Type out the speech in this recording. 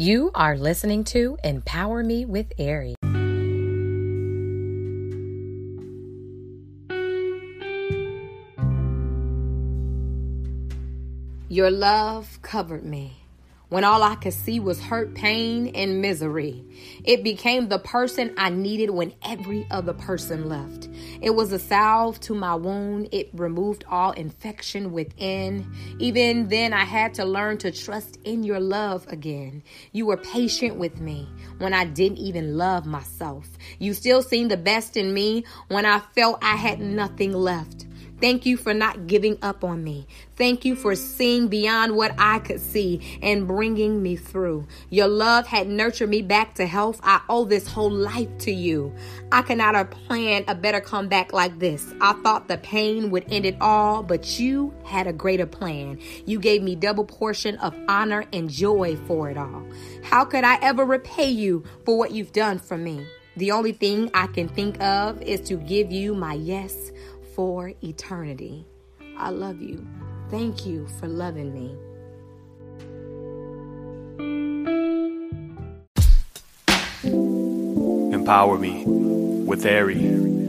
You are listening to Empower Me with Ari. Your love covered me when all I could see was hurt, pain, and misery. It became the person I needed when every other person left. It was a salve to my wound. It removed all infection within. Even then, I had to learn to trust in your love again. You were patient with me when I didn't even love myself. You still seen the best in me when I felt I had nothing left. Thank you for not giving up on me. Thank you for seeing beyond what I could see and bringing me through. Your love had nurtured me back to health. I owe this whole life to you. I cannot have planned a better comeback like this. I thought the pain would end it all, but you had a greater plan. You gave me double portion of honor and joy for it all. How could I ever repay you for what you've done for me? The only thing I can think of is to give you my yes for eternity. I love you. Thank you for loving me. Empower me with Ari.